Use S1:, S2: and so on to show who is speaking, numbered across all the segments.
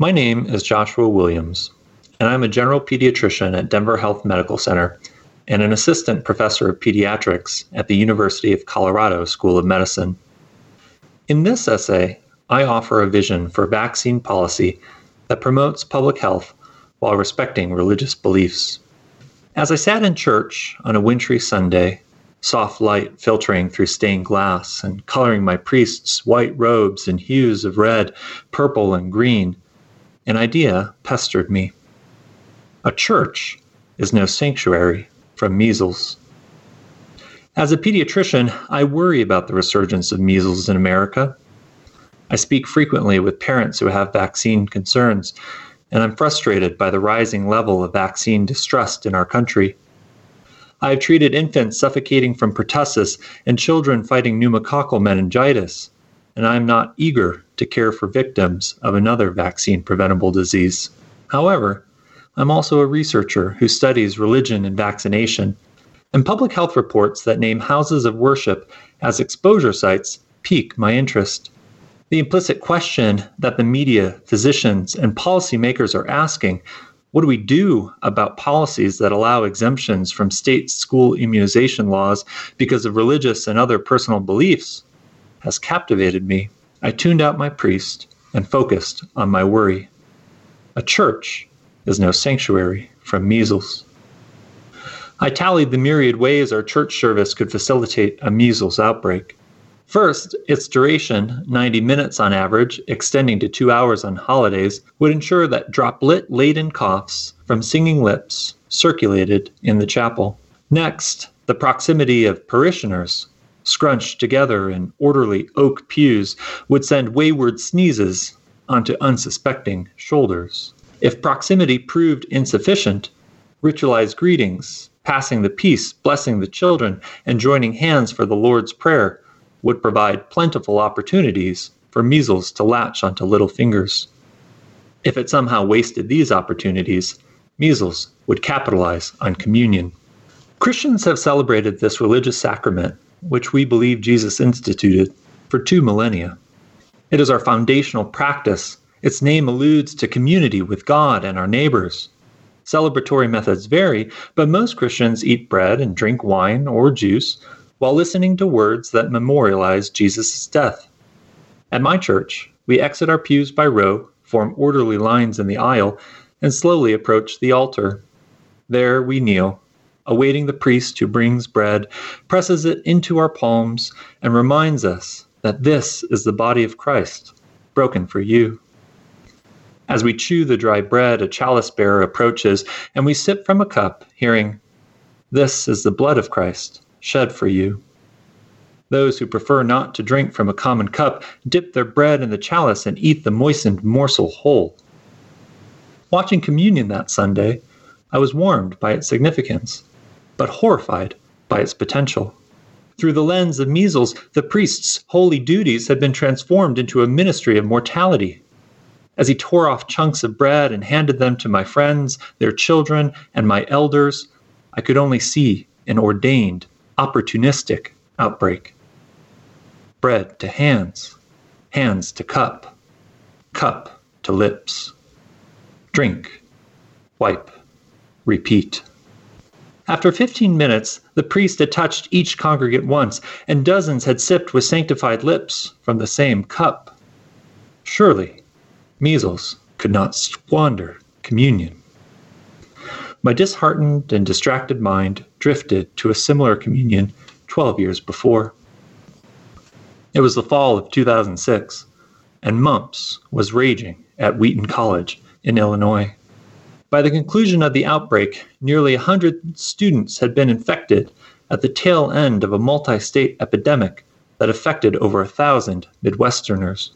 S1: My name is Joshua Williams, and I'm a general pediatrician at Denver Health Medical Center and an assistant professor of pediatrics at the University of Colorado School of Medicine. In this essay, I offer a vision for vaccine policy that promotes public health while respecting religious beliefs. As I sat in church on a wintry Sunday, soft light filtering through stained glass and coloring my priest's white robes in hues of red, purple, and green, an idea pestered me. A church is no sanctuary from measles. As a pediatrician, I worry about the resurgence of measles in America. I speak frequently with parents who have vaccine concerns, and I'm frustrated by the rising level of vaccine distrust in our country. I have treated infants suffocating from pertussis and children fighting pneumococcal meningitis, and I am not eager to care for victims of another vaccine preventable disease. However, I'm also a researcher who studies religion and vaccination, and public health reports that name houses of worship as exposure sites pique my interest. The implicit question that the media, physicians, and policymakers are asking what do we do about policies that allow exemptions from state school immunization laws because of religious and other personal beliefs has captivated me. I tuned out my priest and focused on my worry. A church is no sanctuary from measles. I tallied the myriad ways our church service could facilitate a measles outbreak. First, its duration, 90 minutes on average, extending to two hours on holidays, would ensure that droplet laden coughs from singing lips circulated in the chapel. Next, the proximity of parishioners, scrunched together in orderly oak pews, would send wayward sneezes onto unsuspecting shoulders. If proximity proved insufficient, ritualized greetings, passing the peace, blessing the children, and joining hands for the Lord's Prayer would provide plentiful opportunities for measles to latch onto little fingers. If it somehow wasted these opportunities, measles would capitalize on communion. Christians have celebrated this religious sacrament, which we believe Jesus instituted, for two millennia. It is our foundational practice. Its name alludes to community with God and our neighbors. Celebratory methods vary, but most Christians eat bread and drink wine or juice while listening to words that memorialize Jesus' death. At my church, we exit our pews by row, form orderly lines in the aisle, and slowly approach the altar. There we kneel, awaiting the priest who brings bread, presses it into our palms, and reminds us that this is the body of Christ, broken for you. As we chew the dry bread, a chalice bearer approaches, and we sip from a cup, hearing, This is the blood of Christ, shed for you. Those who prefer not to drink from a common cup dip their bread in the chalice and eat the moistened morsel whole. Watching communion that Sunday, I was warmed by its significance, but horrified by its potential. Through the lens of measles, the priest's holy duties had been transformed into a ministry of mortality. As he tore off chunks of bread and handed them to my friends, their children, and my elders, I could only see an ordained opportunistic outbreak. Bread to hands, hands to cup, cup to lips. Drink, wipe, repeat. After 15 minutes, the priest had touched each congregant once, and dozens had sipped with sanctified lips from the same cup. Surely, measles could not squander communion. My disheartened and distracted mind drifted to a similar communion 12 years before. It was the fall of 2006, and mumps was raging at Wheaton College in Illinois. By the conclusion of the outbreak, nearly 100 students had been infected at the tail end of a multi state epidemic that affected over a thousand Midwesterners.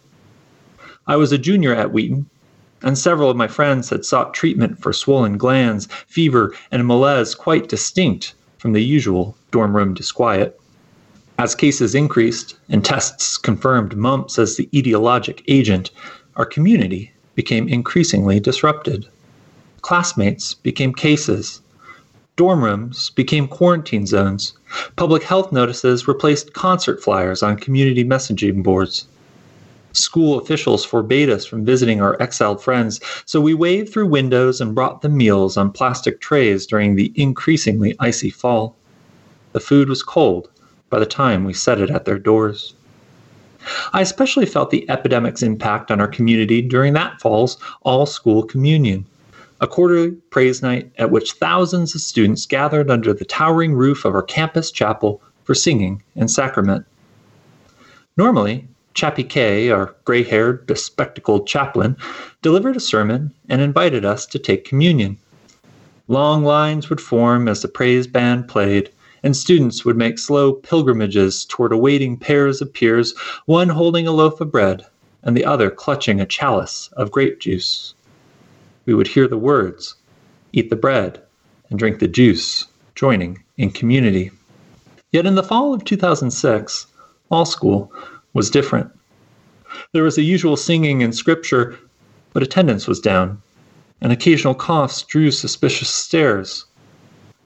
S1: I was a junior at Wheaton and several of my friends had sought treatment for swollen glands, fever, and malaise quite distinct from the usual dorm room disquiet. As cases increased and tests confirmed mumps as the etiologic agent, our community became increasingly disrupted. Classmates became cases. Dorm rooms became quarantine zones. Public health notices replaced concert flyers on community messaging boards. School officials forbade us from visiting our exiled friends, so we waved through windows and brought them meals on plastic trays during the increasingly icy fall. The food was cold by the time we set it at their doors. I especially felt the epidemic's impact on our community during that fall's all school communion, a quarterly praise night at which thousands of students gathered under the towering roof of our campus chapel for singing and sacrament. Normally, Chappie K, our gray haired, bespectacled chaplain, delivered a sermon and invited us to take communion. Long lines would form as the praise band played, and students would make slow pilgrimages toward awaiting pairs of peers, one holding a loaf of bread and the other clutching a chalice of grape juice. We would hear the words, eat the bread, and drink the juice, joining in community. Yet in the fall of 2006, all school was different. There was the usual singing and scripture, but attendance was down, and occasional coughs drew suspicious stares.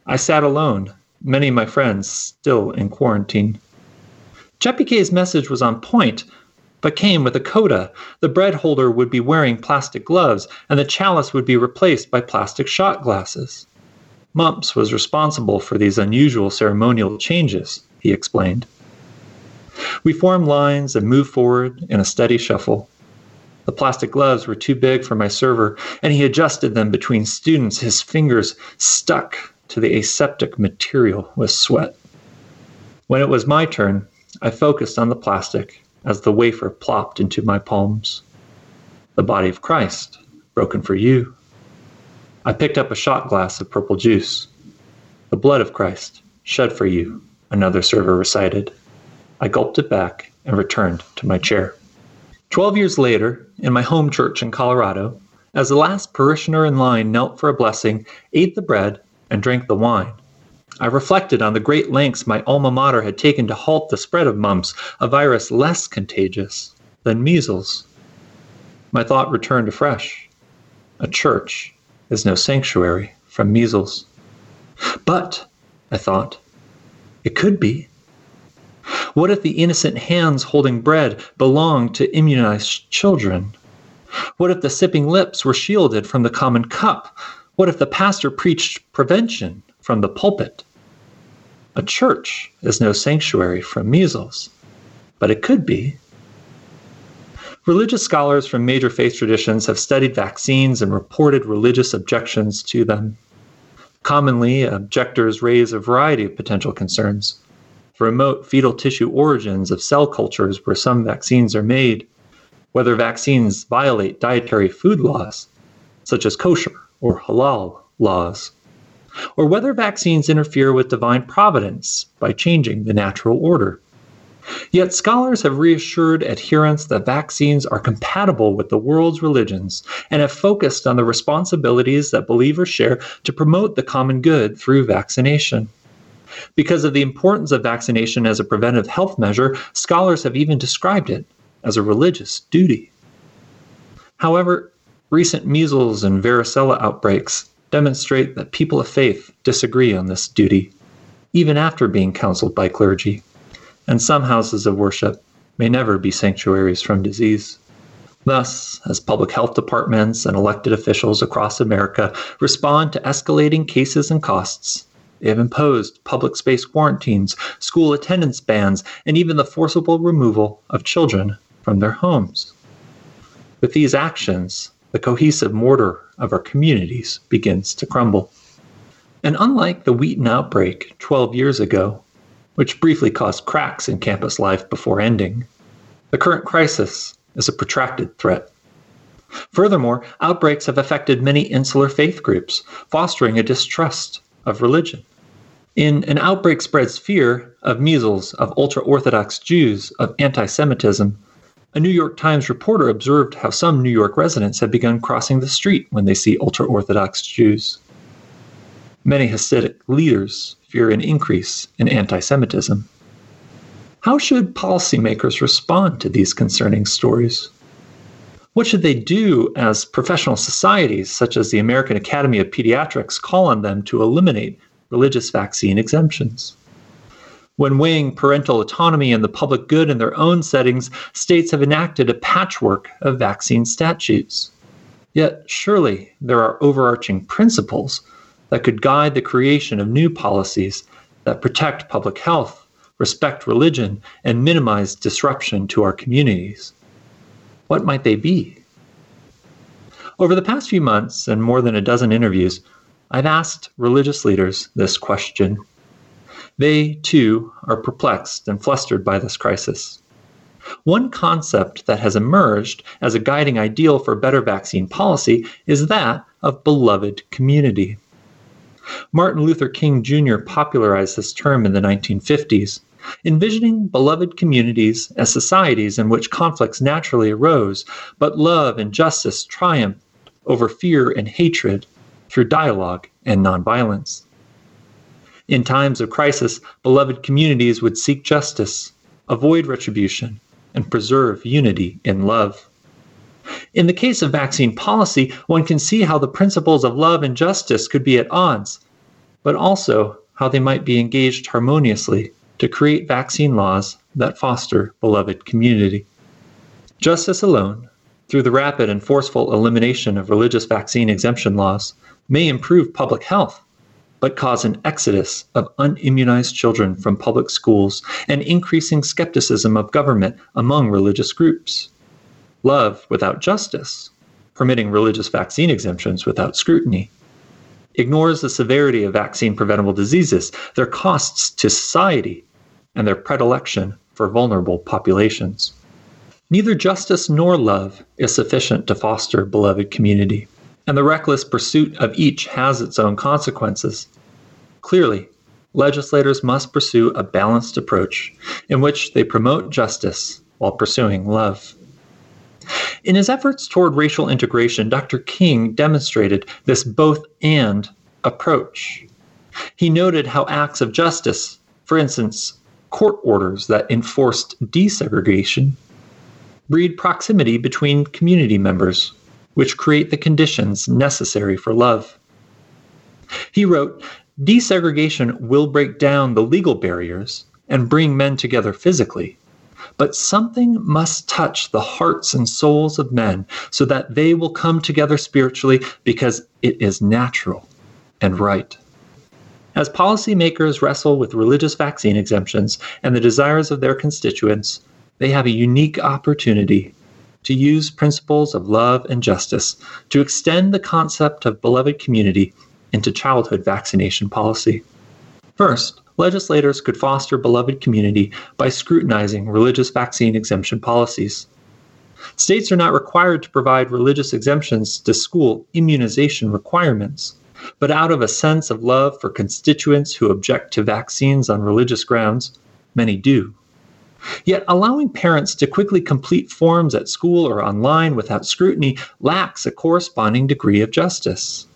S1: I sat alone, many of my friends still in quarantine. K's message was on point, but came with a coda. The bread holder would be wearing plastic gloves, and the chalice would be replaced by plastic shot glasses. Mumps was responsible for these unusual ceremonial changes, he explained. We formed lines and moved forward in a steady shuffle. The plastic gloves were too big for my server, and he adjusted them between students, his fingers stuck to the aseptic material with sweat. When it was my turn, I focused on the plastic as the wafer plopped into my palms. The body of Christ, broken for you. I picked up a shot glass of purple juice. The blood of Christ, shed for you, another server recited. I gulped it back and returned to my chair. Twelve years later, in my home church in Colorado, as the last parishioner in line knelt for a blessing, ate the bread, and drank the wine. I reflected on the great lengths my alma mater had taken to halt the spread of mumps, a virus less contagious than measles. My thought returned afresh. A church is no sanctuary from measles. But, I thought, it could be. What if the innocent hands holding bread belonged to immunized children? What if the sipping lips were shielded from the common cup? What if the pastor preached prevention from the pulpit? A church is no sanctuary from measles, but it could be. Religious scholars from major faith traditions have studied vaccines and reported religious objections to them. Commonly, objectors raise a variety of potential concerns. Remote fetal tissue origins of cell cultures where some vaccines are made, whether vaccines violate dietary food laws, such as kosher or halal laws, or whether vaccines interfere with divine providence by changing the natural order. Yet scholars have reassured adherents that vaccines are compatible with the world's religions and have focused on the responsibilities that believers share to promote the common good through vaccination. Because of the importance of vaccination as a preventive health measure, scholars have even described it as a religious duty. However, recent measles and varicella outbreaks demonstrate that people of faith disagree on this duty, even after being counseled by clergy, and some houses of worship may never be sanctuaries from disease. Thus, as public health departments and elected officials across America respond to escalating cases and costs, they have imposed public space quarantines, school attendance bans, and even the forcible removal of children from their homes. With these actions, the cohesive mortar of our communities begins to crumble. And unlike the Wheaton outbreak 12 years ago, which briefly caused cracks in campus life before ending, the current crisis is a protracted threat. Furthermore, outbreaks have affected many insular faith groups, fostering a distrust of religion. In An Outbreak Spreads Fear of Measles, of ultra Orthodox Jews, of anti Semitism, a New York Times reporter observed how some New York residents have begun crossing the street when they see ultra Orthodox Jews. Many Hasidic leaders fear an increase in anti Semitism. How should policymakers respond to these concerning stories? What should they do as professional societies, such as the American Academy of Pediatrics, call on them to eliminate religious vaccine exemptions? When weighing parental autonomy and the public good in their own settings, states have enacted a patchwork of vaccine statutes. Yet, surely, there are overarching principles that could guide the creation of new policies that protect public health, respect religion, and minimize disruption to our communities. What might they be? Over the past few months and more than a dozen interviews, I've asked religious leaders this question. They, too, are perplexed and flustered by this crisis. One concept that has emerged as a guiding ideal for better vaccine policy is that of beloved community. Martin Luther King Jr. popularized this term in the 1950s, envisioning beloved communities as societies in which conflicts naturally arose, but love and justice triumphed over fear and hatred through dialogue and nonviolence. In times of crisis, beloved communities would seek justice, avoid retribution, and preserve unity in love. In the case of vaccine policy, one can see how the principles of love and justice could be at odds, but also how they might be engaged harmoniously to create vaccine laws that foster beloved community. Justice alone, through the rapid and forceful elimination of religious vaccine exemption laws, may improve public health but cause an exodus of unimmunized children from public schools and increasing skepticism of government among religious groups. Love without justice, permitting religious vaccine exemptions without scrutiny, ignores the severity of vaccine preventable diseases, their costs to society, and their predilection for vulnerable populations. Neither justice nor love is sufficient to foster beloved community and the reckless pursuit of each has its own consequences. Clearly, legislators must pursue a balanced approach in which they promote justice while pursuing love. In his efforts toward racial integration, Dr. King demonstrated this both and approach. He noted how acts of justice, for instance, court orders that enforced desegregation, breed proximity between community members which create the conditions necessary for love. He wrote, Desegregation will break down the legal barriers and bring men together physically, but something must touch the hearts and souls of men so that they will come together spiritually because it is natural and right. As policymakers wrestle with religious vaccine exemptions and the desires of their constituents, they have a unique opportunity to use principles of love and justice to extend the concept of beloved community into childhood vaccination policy. First, legislators could foster beloved community by scrutinizing religious vaccine exemption policies. States are not required to provide religious exemptions to school immunization requirements, but out of a sense of love for constituents who object to vaccines on religious grounds, many do. Yet allowing parents to quickly complete forms at school or online without scrutiny lacks a corresponding degree of justice.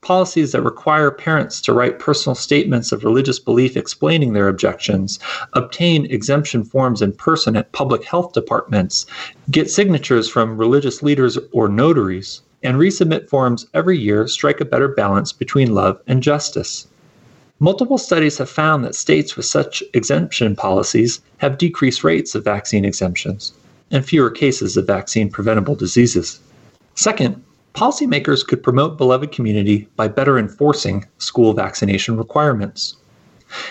S1: Policies that require parents to write personal statements of religious belief explaining their objections, obtain exemption forms in person at public health departments, get signatures from religious leaders or notaries, and resubmit forms every year strike a better balance between love and justice. Multiple studies have found that states with such exemption policies have decreased rates of vaccine exemptions and fewer cases of vaccine preventable diseases. Second, policymakers could promote beloved community by better enforcing school vaccination requirements.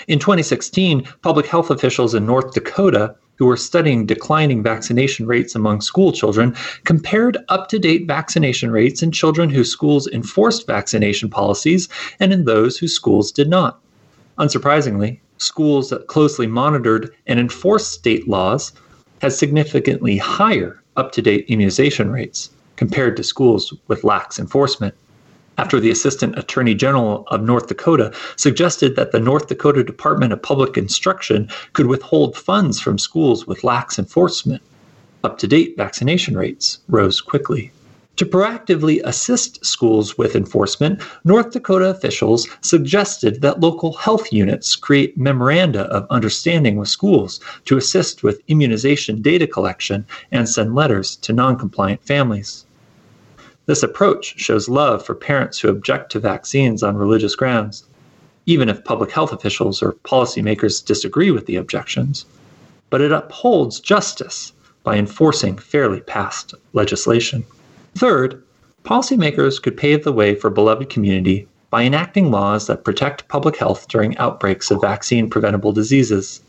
S1: In 2016, public health officials in North Dakota who were studying declining vaccination rates among school children compared up to date vaccination rates in children whose schools enforced vaccination policies and in those whose schools did not. Unsurprisingly, schools that closely monitored and enforced state laws had significantly higher up to date immunization rates compared to schools with lax enforcement after the Assistant Attorney General of North Dakota suggested that the North Dakota Department of Public Instruction could withhold funds from schools with lax enforcement. Up to date vaccination rates rose quickly. To proactively assist schools with enforcement, North Dakota officials suggested that local health units create memoranda of understanding with schools to assist with immunization data collection and send letters to noncompliant families. This approach shows love for parents who object to vaccines on religious grounds. even if public health officials or policymakers disagree with the objections, but it upholds justice by enforcing fairly passed legislation. Third, policymakers could pave the way for beloved community by enacting laws that protect public health during outbreaks of vaccine preventable diseases.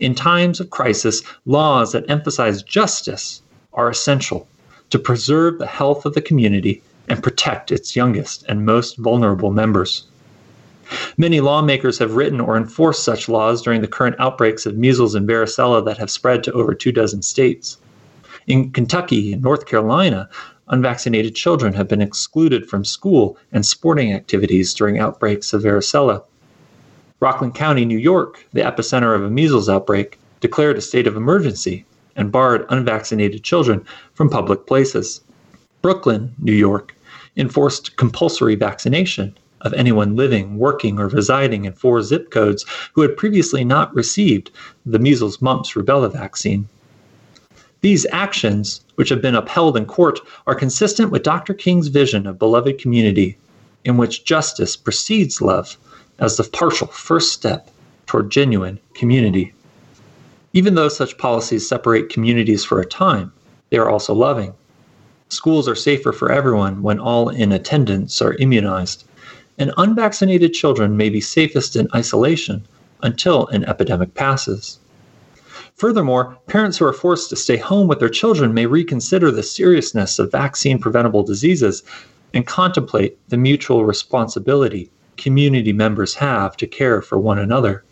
S1: In times of crisis, laws that emphasize justice are essential to preserve the health of the community and protect its youngest and most vulnerable members. Many lawmakers have written or enforced such laws during the current outbreaks of measles and varicella that have spread to over two dozen states. In Kentucky and North Carolina, unvaccinated children have been excluded from school and sporting activities during outbreaks of varicella. Rockland County, New York, the epicenter of a measles outbreak, declared a state of emergency and barred unvaccinated children from public places. Brooklyn, New York, enforced compulsory vaccination of anyone living, working, or residing in four zip codes who had previously not received the measles, mumps, rubella vaccine. These actions, which have been upheld in court, are consistent with Dr. King's vision of beloved community, in which justice precedes love as the partial first step toward genuine community. Even though such policies separate communities for a time, they are also loving. Schools are safer for everyone when all in attendance are immunized, and unvaccinated children may be safest in isolation until an epidemic passes. Furthermore, parents who are forced to stay home with their children may reconsider the seriousness of vaccine preventable diseases and contemplate the mutual responsibility community members have to care for one another.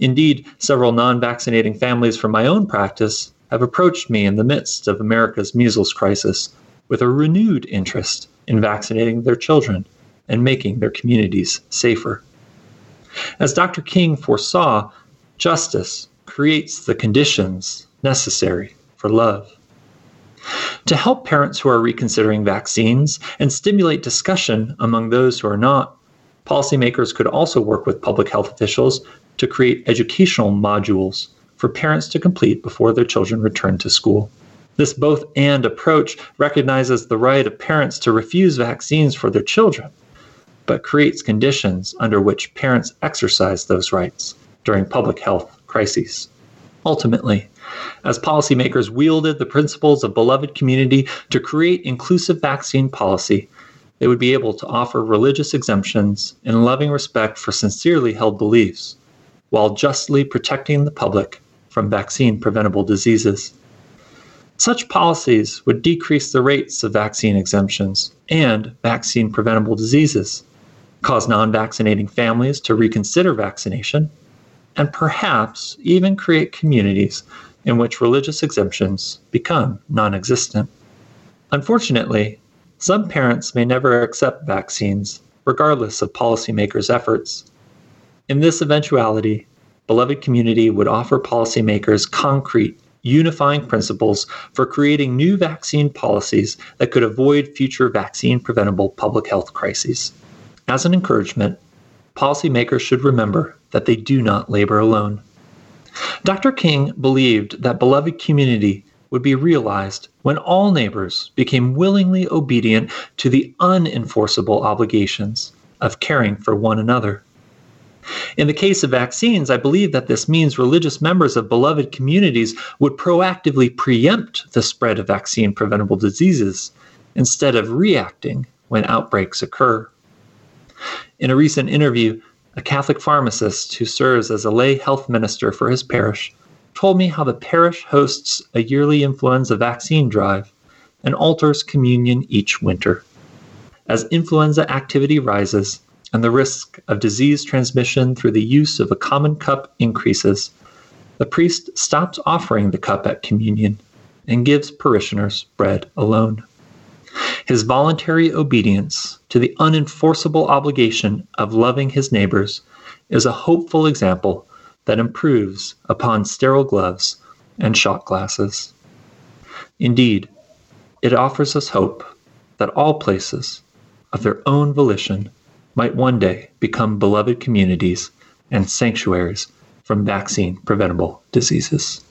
S1: Indeed, several non vaccinating families from my own practice have approached me in the midst of America's measles crisis with a renewed interest in vaccinating their children and making their communities safer. As Dr. King foresaw, justice creates the conditions necessary for love. To help parents who are reconsidering vaccines and stimulate discussion among those who are not, policymakers could also work with public health officials to create educational modules for parents to complete before their children return to school. This both and approach recognizes the right of parents to refuse vaccines for their children, but creates conditions under which parents exercise those rights during public health crises. Ultimately, as policymakers wielded the principles of beloved community to create inclusive vaccine policy, they would be able to offer religious exemptions in loving respect for sincerely held beliefs, while justly protecting the public from vaccine preventable diseases. Such policies would decrease the rates of vaccine exemptions and vaccine preventable diseases, cause non vaccinating families to reconsider vaccination, and perhaps even create communities in which religious exemptions become non existent. Unfortunately, some parents may never accept vaccines, regardless of policymakers' efforts. In this eventuality, Beloved Community would offer policymakers concrete, unifying principles for creating new vaccine policies that could avoid future vaccine preventable public health crises. As an encouragement, policymakers should remember that they do not labor alone. Dr. King believed that beloved community would be realized when all neighbors became willingly obedient to the unenforceable obligations of caring for one another. In the case of vaccines, I believe that this means religious members of beloved communities would proactively preempt the spread of vaccine preventable diseases instead of reacting when outbreaks occur. In a recent interview, a Catholic pharmacist who serves as a lay health minister for his parish told me how the parish hosts a yearly influenza vaccine drive and alters communion each winter. As influenza activity rises and the risk of disease transmission through the use of a common cup increases, the priest stops offering the cup at communion and gives parishioners bread alone. His voluntary obedience to the unenforceable obligation of loving his neighbors is a hopeful example that improves upon sterile gloves and shot glasses. Indeed, it offers us hope that all places, of their own volition, might one day become beloved communities and sanctuaries from vaccine preventable diseases.